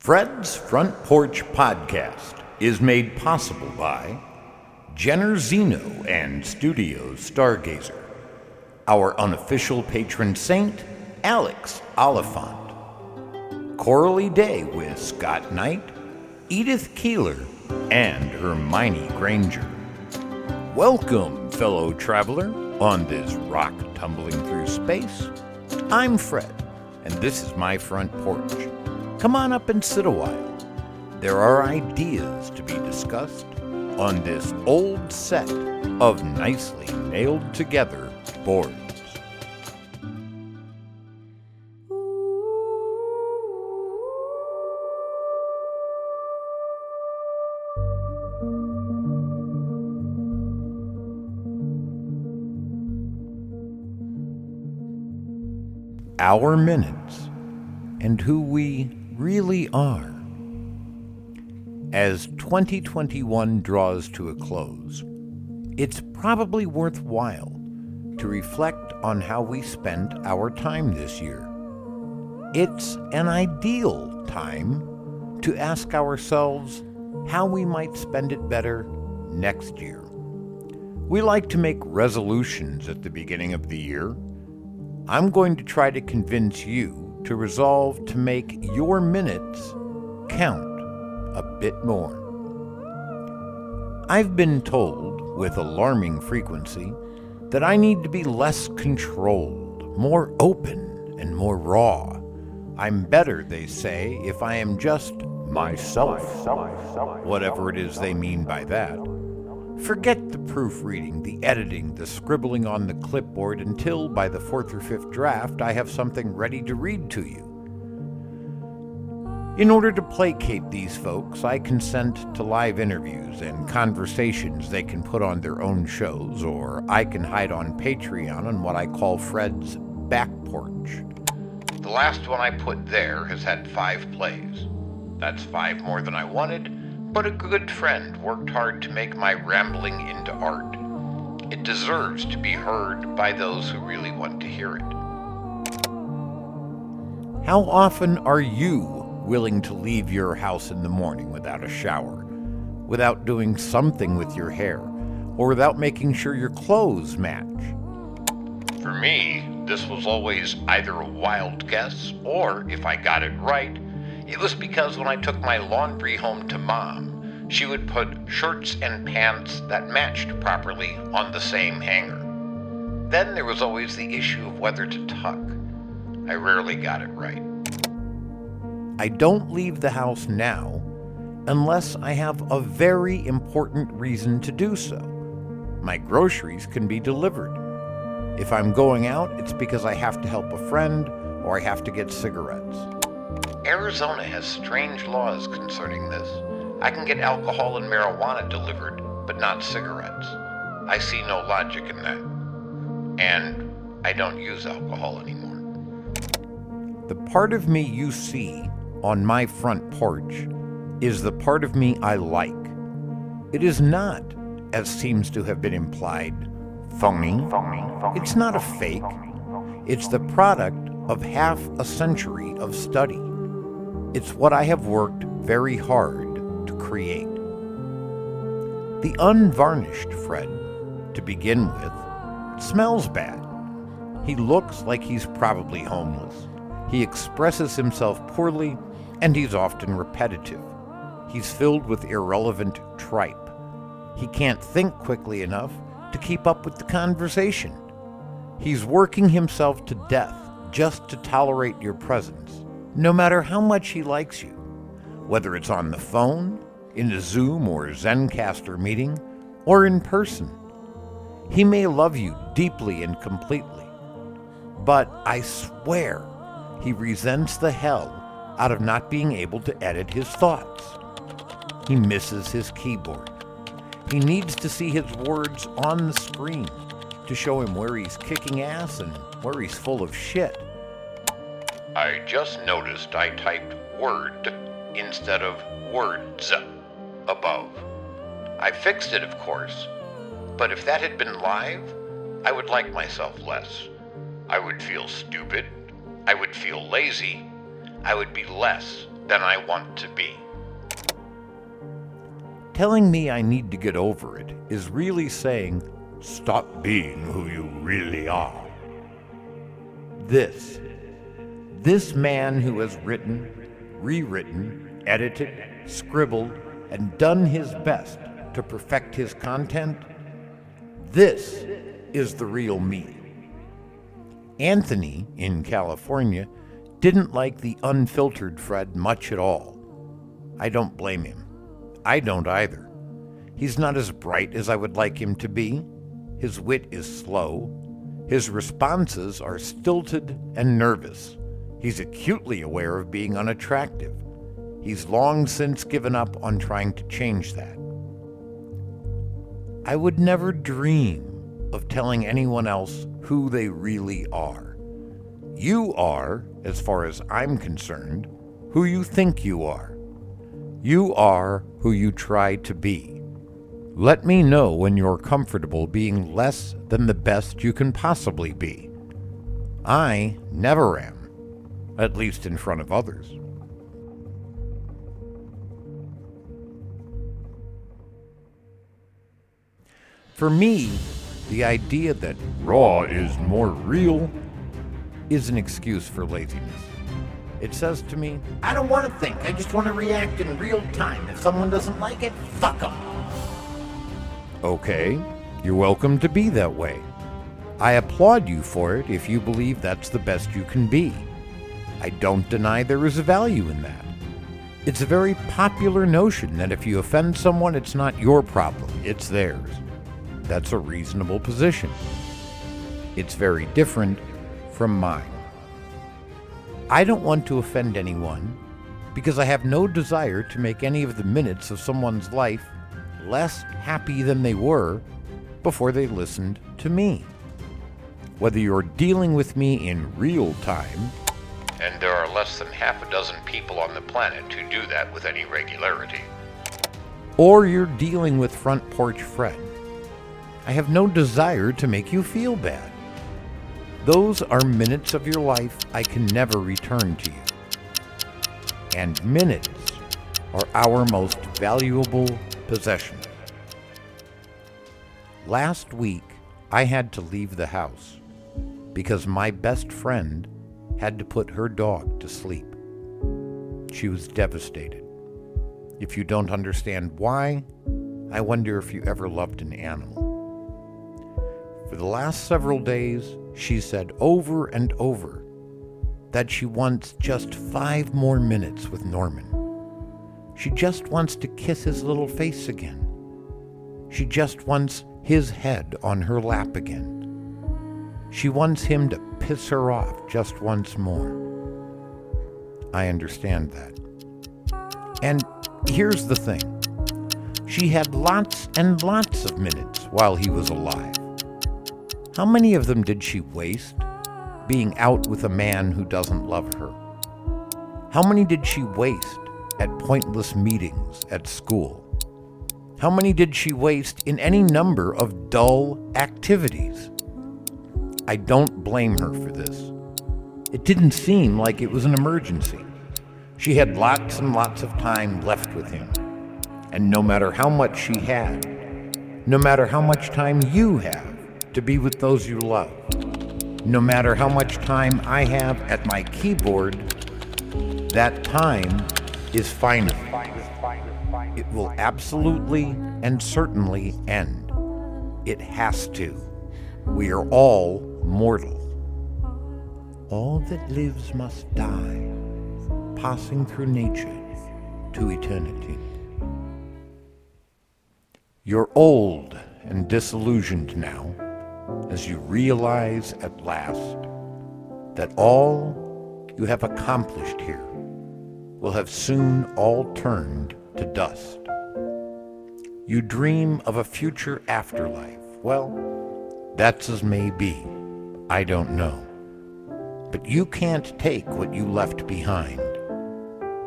Fred's Front Porch Podcast is made possible by Jenner Zeno and Studios Stargazer, our unofficial patron saint, Alex Oliphant, Coralie Day with Scott Knight, Edith Keeler, and Hermione Granger. Welcome, fellow traveler, on this rock tumbling through space. I'm Fred, and this is my front porch. Come on up and sit a while. There are ideas to be discussed on this old set of nicely nailed together boards. Our minutes and who we really are. As 2021 draws to a close, it's probably worthwhile to reflect on how we spent our time this year. It's an ideal time to ask ourselves how we might spend it better next year. We like to make resolutions at the beginning of the year. I'm going to try to convince you to resolve to make your minutes count a bit more. I've been told, with alarming frequency, that I need to be less controlled, more open, and more raw. I'm better, they say, if I am just myself, whatever it is they mean by that. Forget the proofreading, the editing, the scribbling on the clipboard until, by the fourth or fifth draft, I have something ready to read to you. In order to placate these folks, I consent to live interviews and conversations they can put on their own shows, or I can hide on Patreon on what I call Fred's back porch. The last one I put there has had five plays. That's five more than I wanted but a good friend worked hard to make my rambling into art. It deserves to be heard by those who really want to hear it. How often are you willing to leave your house in the morning without a shower, without doing something with your hair, or without making sure your clothes match? For me, this was always either a wild guess, or if I got it right, it was because when I took my laundry home to mom, she would put shirts and pants that matched properly on the same hanger. Then there was always the issue of whether to tuck. I rarely got it right. I don't leave the house now unless I have a very important reason to do so. My groceries can be delivered. If I'm going out, it's because I have to help a friend or I have to get cigarettes. Arizona has strange laws concerning this. I can get alcohol and marijuana delivered, but not cigarettes. I see no logic in that. And I don't use alcohol anymore. The part of me you see on my front porch is the part of me I like. It is not, as seems to have been implied, phony. It's not a fake. It's the product of half a century of study. It's what I have worked very hard to create. The unvarnished Fred, to begin with, smells bad. He looks like he's probably homeless. He expresses himself poorly, and he's often repetitive. He's filled with irrelevant tripe. He can't think quickly enough to keep up with the conversation. He's working himself to death just to tolerate your presence, no matter how much he likes you, whether it's on the phone, in a Zoom or Zencastr meeting, or in person. He may love you deeply and completely, but I swear he resents the hell out of not being able to edit his thoughts. He misses his keyboard. He needs to see his words on the screen to show him where he's kicking ass and where he's full of shit. I just noticed I typed word instead of words above. I fixed it, of course, but if that had been live, I would like myself less. I would feel stupid. I would feel lazy. I would be less than I want to be. Telling me I need to get over it is really saying, stop being who you really are. This, this man who has written, rewritten, edited, scribbled, and done his best to perfect his content, this is the real me. Anthony, in California, didn't like the unfiltered Fred much at all. I don't blame him. I don't either. He's not as bright as I would like him to be. His wit is slow. His responses are stilted and nervous. He's acutely aware of being unattractive. He's long since given up on trying to change that. I would never dream of telling anyone else who they really are. You are, as far as I'm concerned, who you think you are. You are who you try to be. Let me know when you're comfortable being less than the best you can possibly be. I never am, at least in front of others. For me, the idea that raw is more real is an excuse for laziness. It says to me, I don't want to think, I just want to react in real time. If someone doesn't like it, fuck them. Okay, you're welcome to be that way. I applaud you for it if you believe that's the best you can be. I don't deny there is a value in that. It's a very popular notion that if you offend someone, it's not your problem, it's theirs. That's a reasonable position. It's very different from mine. I don't want to offend anyone because I have no desire to make any of the minutes of someone's life less happy than they were before they listened to me. Whether you're dealing with me in real time, and there are less than half a dozen people on the planet who do that with any regularity, or you're dealing with Front Porch Fred, I have no desire to make you feel bad. Those are minutes of your life I can never return to you. And minutes are our most valuable possession. Last week, I had to leave the house because my best friend had to put her dog to sleep. She was devastated. If you don't understand why, I wonder if you ever loved an animal. For the last several days, she said over and over that she wants just five more minutes with Norman. She just wants to kiss his little face again. She just wants his head on her lap again. She wants him to piss her off just once more. I understand that. And here's the thing she had lots and lots of minutes while he was alive. How many of them did she waste being out with a man who doesn't love her? How many did she waste at pointless meetings at school? How many did she waste in any number of dull activities? I don't blame her for this. It didn't seem like it was an emergency. She had lots and lots of time left with him. And no matter how much she had, no matter how much time you have, to be with those you love. No matter how much time I have at my keyboard, that time is finite. It will absolutely and certainly end. It has to. We are all mortal. All that lives must die, passing through nature to eternity. You're old and disillusioned now as you realize at last that all you have accomplished here will have soon all turned to dust. You dream of a future afterlife. Well, that's as may be. I don't know. But you can't take what you left behind.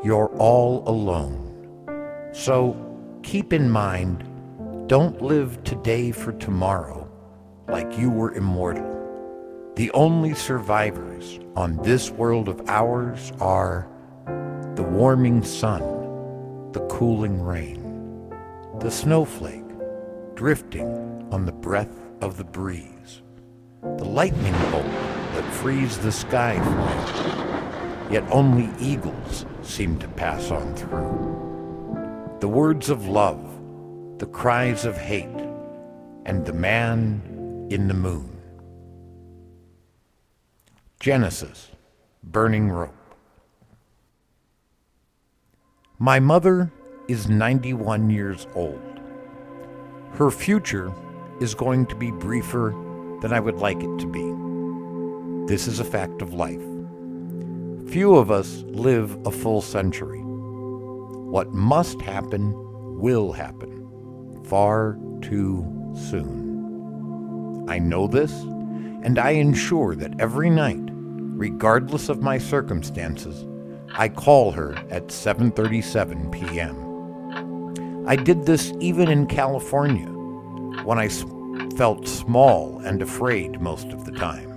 You're all alone. So keep in mind, don't live today for tomorrow like you were immortal. The only survivors on this world of ours are the warming sun, the cooling rain, the snowflake drifting on the breath of the breeze, the lightning bolt that frees the sky flame, yet only eagles seem to pass on through. The words of love, the cries of hate, and the man in the moon. Genesis, Burning Rope. My mother is 91 years old. Her future is going to be briefer than I would like it to be. This is a fact of life. Few of us live a full century. What must happen will happen far too soon. I know this, and I ensure that every night, regardless of my circumstances, I call her at 7:37 p.m. I did this even in California, when I felt small and afraid most of the time.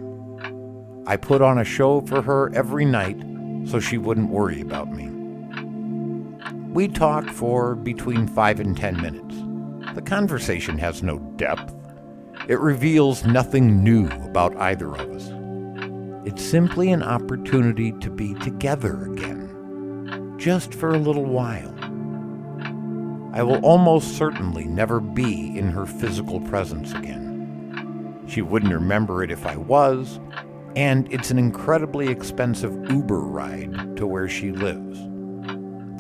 I put on a show for her every night so she wouldn't worry about me. We talk for between five and ten minutes. The conversation has no depth. It reveals nothing new about either of us. It's simply an opportunity to be together again, just for a little while. I will almost certainly never be in her physical presence again. She wouldn't remember it if I was, and it's an incredibly expensive Uber ride to where she lives.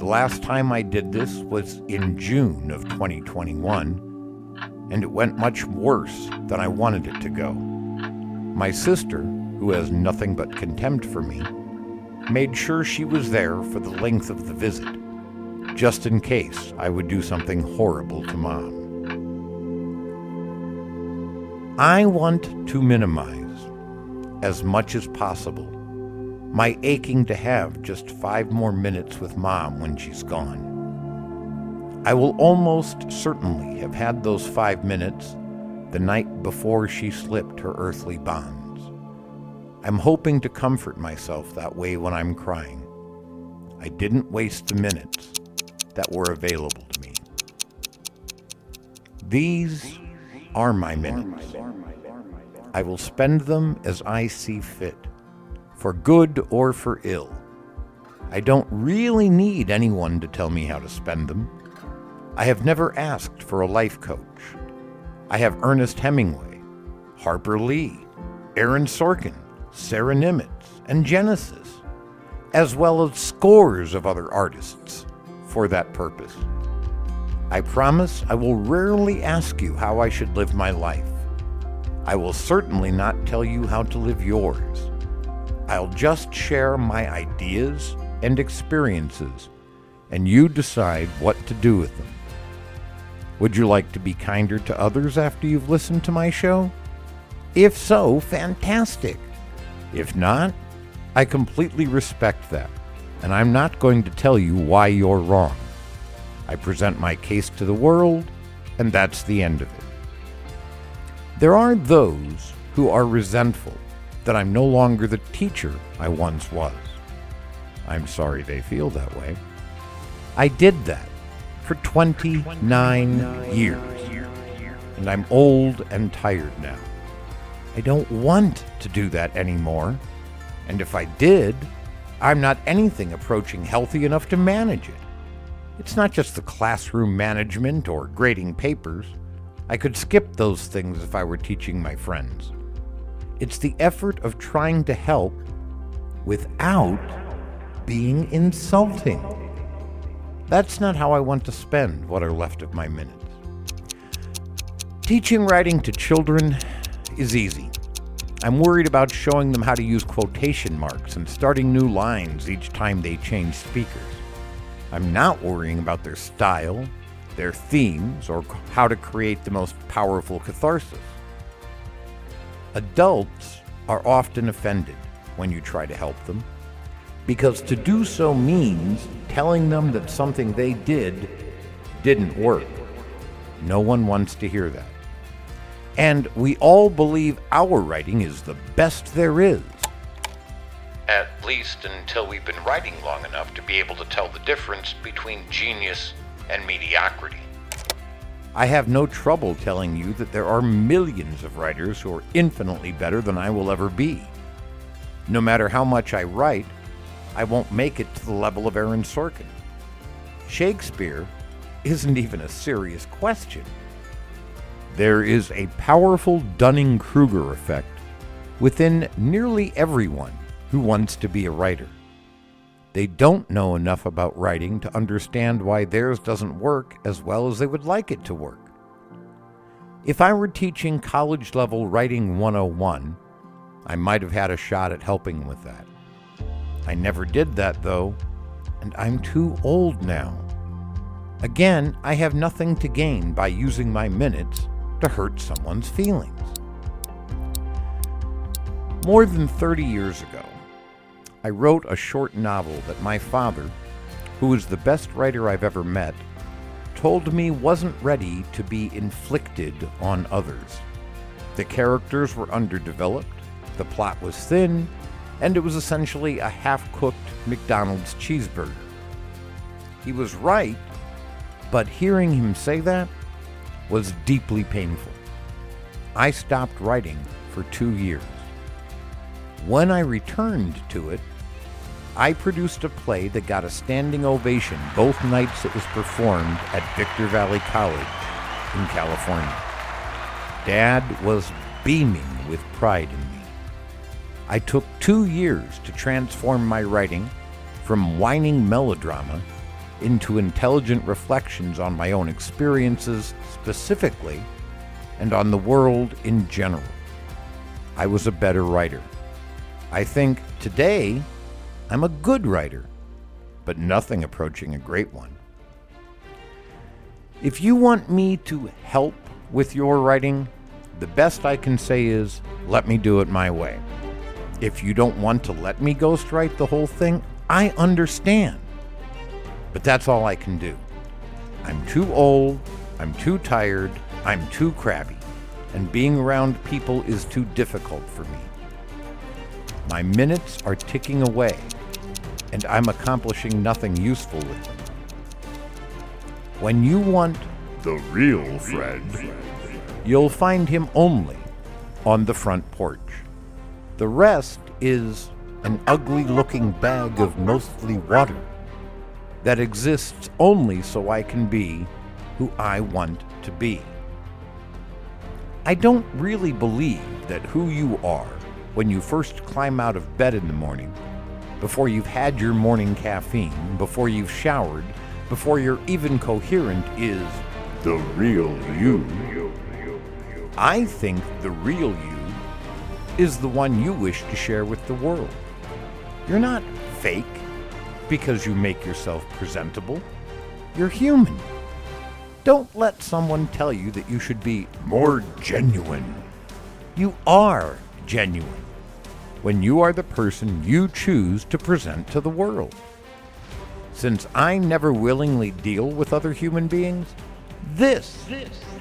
The last time I did this was in June of 2021, and it went much worse than I wanted it to go. My sister, who has nothing but contempt for me, made sure she was there for the length of the visit just in case I would do something horrible to mom. I want to minimize, as much as possible, my aching to have just five more minutes with mom when she's gone. I will almost certainly have had those five minutes the night before she slipped her earthly bonds. I'm hoping to comfort myself that way when I'm crying. I didn't waste the minutes that were available to me. These are my minutes. I will spend them as I see fit, for good or for ill. I don't really need anyone to tell me how to spend them. I have never asked for a life coach. I have Ernest Hemingway, Harper Lee, Aaron Sorkin, Sara Niemietz, and Genesis, as well as scores of other artists for that purpose. I promise I will rarely ask you how I should live my life. I will certainly not tell you how to live yours. I'll just share my ideas and experiences, and you decide what to do with them. Would you like to be kinder to others after you've listened to my show? If so, fantastic. If not, I completely respect that and I'm not going to tell you why you're wrong. I present my case to the world, and that's the end of it. There are those who are resentful that I'm no longer the teacher I once was. I'm sorry they feel that way. I did that for 29 years, and I'm old and tired now. I don't want to do that anymore, and if I did, I'm not anything approaching healthy enough to manage it. It's not just the classroom management or grading papers. I could skip those things if I were teaching my friends. It's the effort of trying to help without being insulting. That's not how I want to spend what are left of my minutes. Teaching writing to children is easy. I'm worried about showing them how to use quotation marks and starting new lines each time they change speakers. I'm not worrying about their style, their themes, or how to create the most powerful catharsis. Adults are often offended when you try to help them because to do so means telling them that something they did didn't work. No one wants to hear that and we all believe our writing is the best there is. At least until we've been writing long enough to be able to tell the difference between genius and mediocrity. I have no trouble telling you that there are millions of writers who are infinitely better than I will ever be. No matter how much I write, I won't make it to the level of Aaron Sorkin. Shakespeare isn't even a serious question. There is a powerful Dunning Kruger effect within nearly everyone who wants to be a writer. They don't know enough about writing to understand why theirs doesn't work as well as they would like it to work. If I were teaching college level Writing 101, I might have had a shot at helping with that. I never did that, though, and I'm too old now. Again, I have nothing to gain by using my minutes to hurt someone's feelings. More than 30 years ago, I wrote a short novel that my father, who is the best writer I've ever met, told me wasn't ready to be inflicted on others. The characters were underdeveloped, the plot was thin, and it was essentially a half cooked McDonald's cheeseburger. He was right, but hearing him say that was deeply painful. I stopped writing for two years. When I returned to it, I produced a play that got a standing ovation both nights it was performed at Victor Valley College in California. Dad was beaming with pride in me. I took two years to transform my writing from whining melodrama into intelligent reflections on my own experiences specifically and on the world in general. I was a better writer. I think today I'm a good writer, but nothing approaching a great one. If you want me to help with your writing, the best I can say is let me do it my way. If you don't want to let me ghostwrite the whole thing, I understand. But that's all I can do. I'm too old, I'm too tired, I'm too crabby, and being around people is too difficult for me. My minutes are ticking away, and I'm accomplishing nothing useful with them. When you want the real Fred, you'll find him only on the front porch. The rest is an ugly looking bag of mostly water that exists only so I can be who I want to be. I don't really believe that who you are when you first climb out of bed in the morning, before you've had your morning caffeine, before you've showered, before you're even coherent is the real you. I think the real you is the one you wish to share with the world. You're not fake because you make yourself presentable. You're human. Don't let someone tell you that you should be more genuine. You are genuine when you are the person you choose to present to the world. Since I never willingly deal with other human beings, this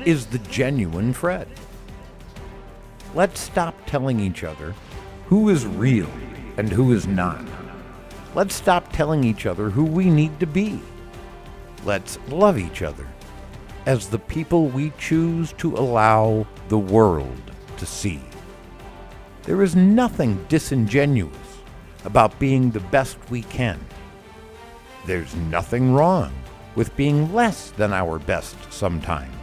is the genuine Fred. Let's stop telling each other who is real and who is not. Let's stop telling each other who we need to be. Let's love each other as the people we choose to allow the world to see. There is nothing disingenuous about being the best we can. There's nothing wrong with being less than our best sometimes.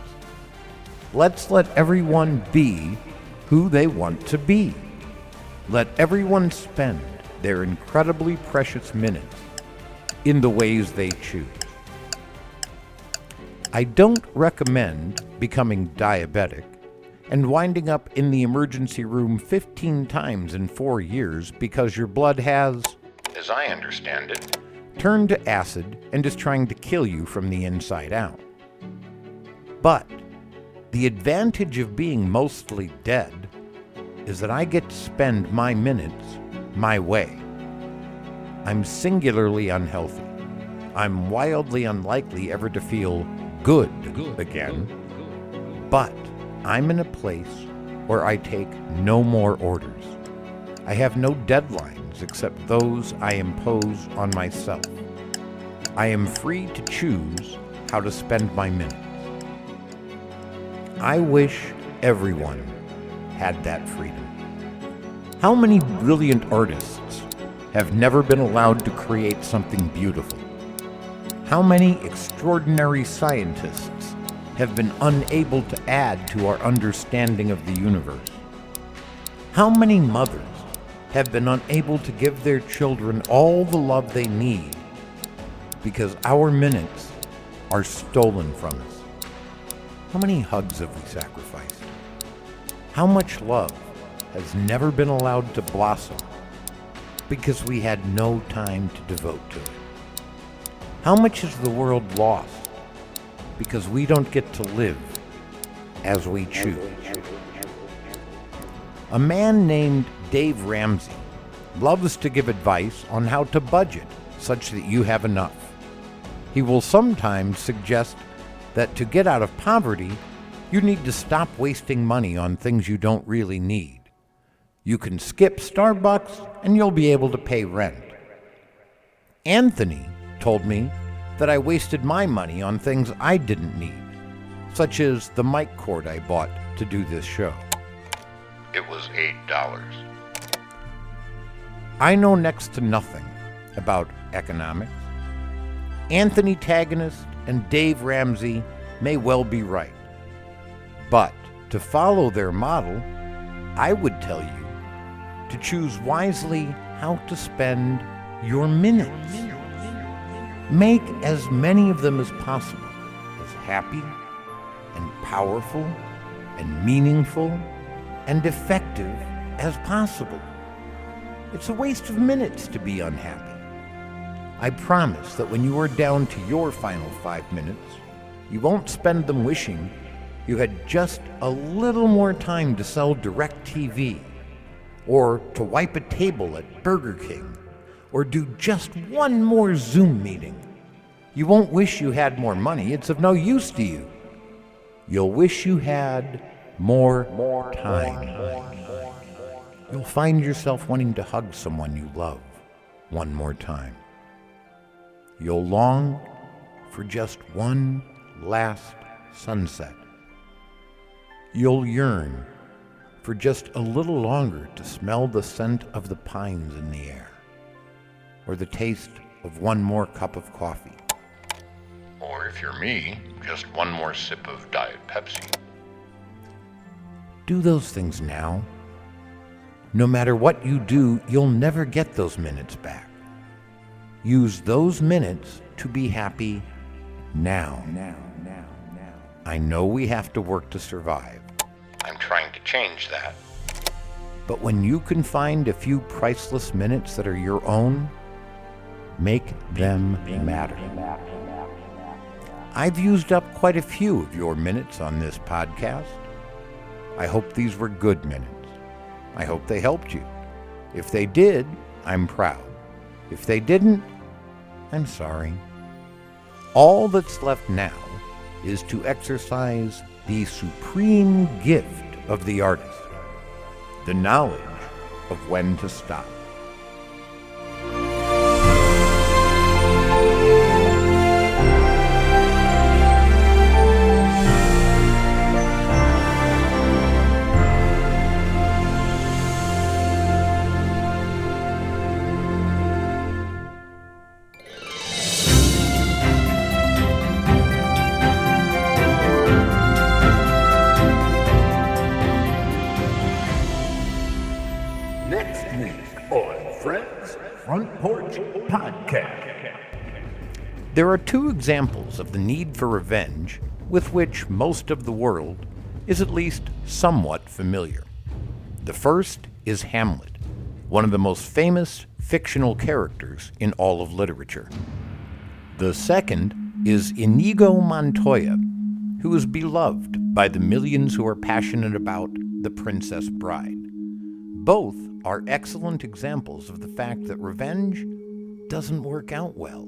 Let's let everyone be who they want to be. Let everyone spend their incredibly precious minutes in the ways they choose. I don't recommend becoming diabetic and winding up in the emergency room 15 times in four years because your blood has, as I understand it, turned to acid and is trying to kill you from the inside out. But the advantage of being mostly dead is that I get to spend my minutes my way. I'm singularly unhealthy. I'm wildly unlikely ever to feel good, again. But I'm in a place where I take no more orders. I have no deadlines except those I impose on myself. I am free to choose how to spend my minutes. I wish everyone had that freedom. How many brilliant artists have never been allowed to create something beautiful? How many extraordinary scientists have been unable to add to our understanding of the universe? How many mothers have been unable to give their children all the love they need because our minutes are stolen from us? How many hugs have we sacrificed? How much love has never been allowed to blossom because we had no time to devote to it? How much is the world lost because we don't get to live as we choose? A man named Dave Ramsey loves to give advice on how to budget such that you have enough. He will sometimes suggest that to get out of poverty, you need to stop wasting money on things you don't really need. You can skip Starbucks and you'll be able to pay rent. Anthony told me that I wasted my money on things I didn't need, such as the mic cord I bought to do this show. It was $8. I know next to nothing about economics. Anthony Tagonist and Dave Ramsey may well be right. But to follow their model, I would tell you to choose wisely how to spend your minutes. Make as many of them as possible as happy and powerful and meaningful and effective as possible. It's a waste of minutes to be unhappy. I promise that when you are down to your final five minutes, you won't spend them wishing you had just a little more time to sell DirecTV, or to wipe a table at Burger King, or do just one more Zoom meeting. You won't wish you had more money, it's of no use to you. You'll wish you had more, more time. You'll find yourself wanting to hug someone you love one more time. You'll long for just one last sunset. You'll yearn for just a little longer to smell the scent of the pines in the air, or the taste of one more cup of coffee. Or if you're me, just one more sip of Diet Pepsi. Do those things now. No matter what you do, you'll never get those minutes back. Use those minutes to be happy now. Now, now, now. I know we have to work to survive, I'm trying to change that. but when you can find a few priceless minutes that are your own, make them matter. I've used up quite a few of your minutes on this podcast. I hope these were good minutes. I hope they helped you. If they did, I'm proud. If they didn't, I'm sorry. All that's left now is to exercise the supreme gift of the artist the knowledge of when to stop. Podcast. There are two examples of the need for revenge with which most of the world is at least somewhat familiar. The first is Hamlet, one of the most famous fictional characters in all of literature. The second is Inigo Montoya, who is beloved by the millions who are passionate about The Princess Bride. Both are excellent examples of the fact that revenge doesn't work out well.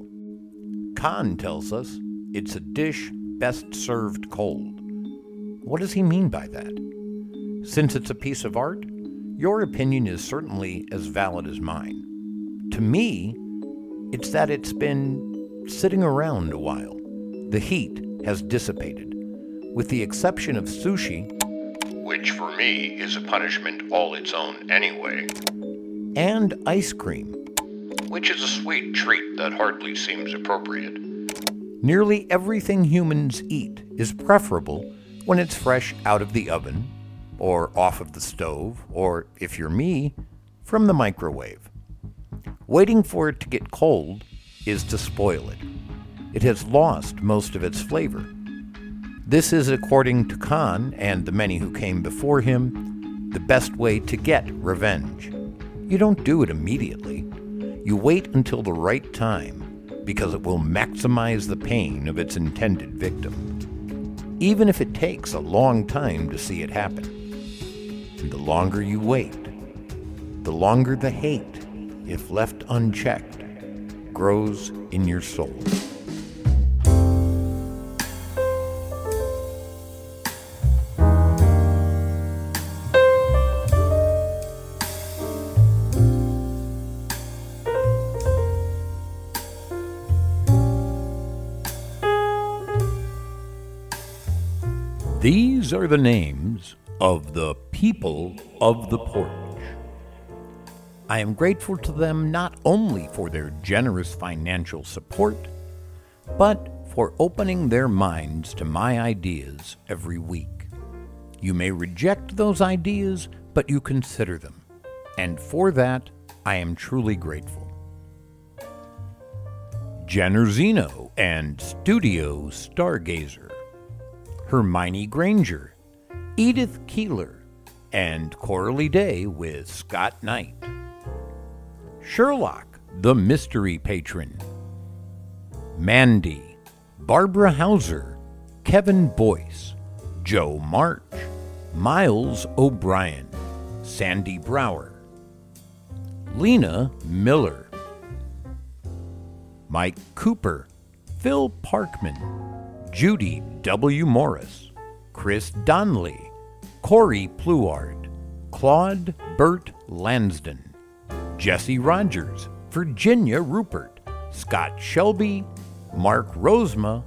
Khan tells us it's a dish best served cold. What does he mean by that? Since it's a piece of art, your opinion is certainly as valid as mine. To me, it's that it's been sitting around a while. The heat has dissipated. With the exception of sushi, which for me is a punishment all its own anyway, and ice cream, which is a sweet treat that hardly seems appropriate. Nearly everything humans eat is preferable when it's fresh out of the oven, or off of the stove, or, if you're me, from the microwave. Waiting for it to get cold is to spoil it. It has lost most of its flavor. This is, according to Khan and the many who came before him, the best way to get revenge. You don't do it immediately. You wait until the right time because it will maximize the pain of its intended victim, even if it takes a long time to see it happen. And the longer you wait, the longer the hate, if left unchecked, grows in your soul. These are the names of the people of the porch. I am grateful to them not only for their generous financial support, but for opening their minds to my ideas every week. You may reject those ideas, but you consider them, and for that I am truly grateful. Jenner Zeno and Studio Stargazer. Hermione Granger, Edith Keeler, and Coralie Day with Scott Knight. Sherlock, the Mystery Patron. Mandy, Barbara Hauser, Kevin Boyce, Joe March, Miles O'Brien, Sandy Brower, Lena Miller, Mike Cooper, Phil Parkman, Judy W. Morris, Chris Donley, Corey Pluard, Claude Burt Lansden, Jesse Rogers, Virginia Rupert, Scott Shelby, Mark Rosema,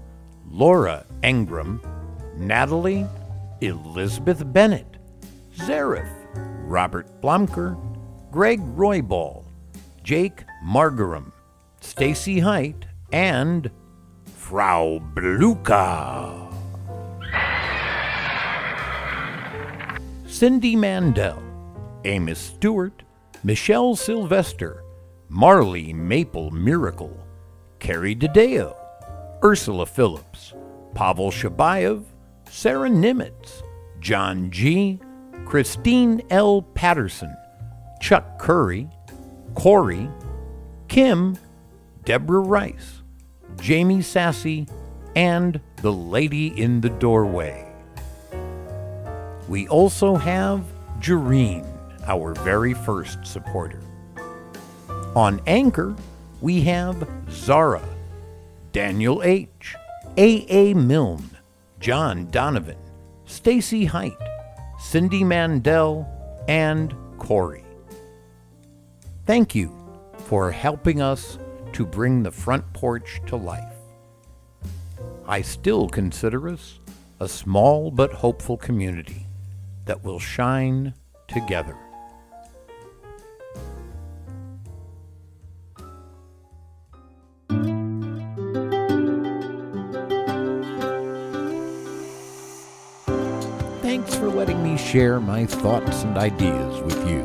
Laura Engram, Natalie, Elizabeth Bennett, Zareth, Robert Blomker, Greg Royball, Jake Margaram, Stacy Height, and Frau Bluka. Cindy Mandel, Amos Stewart, Michelle Sylvester, Marley Maple Miracle, Carrie DeDeo, Ursula Phillips, Pavel Shabayev, Sarah Nimitz, John G., Christine L. Patterson, Chuck Curry, Corey, Kim, Deborah Rice, Jamie Sassy, and the lady in the doorway. We also have Jareen, our very first supporter. On Anchor, we have Zara, Daniel H., A.A. Milne, John Donovan, Stacy Height, Cindy Mandel, and Corey. Thank you for helping us to bring the front porch to life. I still consider us a small but hopeful community that will shine together. Thanks for letting me share my thoughts and ideas with you.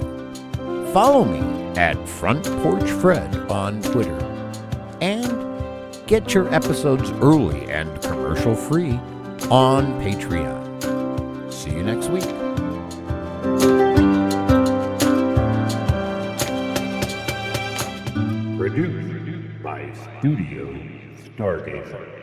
Follow me at Front Porch Fred on Twitter and get your episodes early and commercial free on Patreon. See you next week. Produced by Studio Stargazer.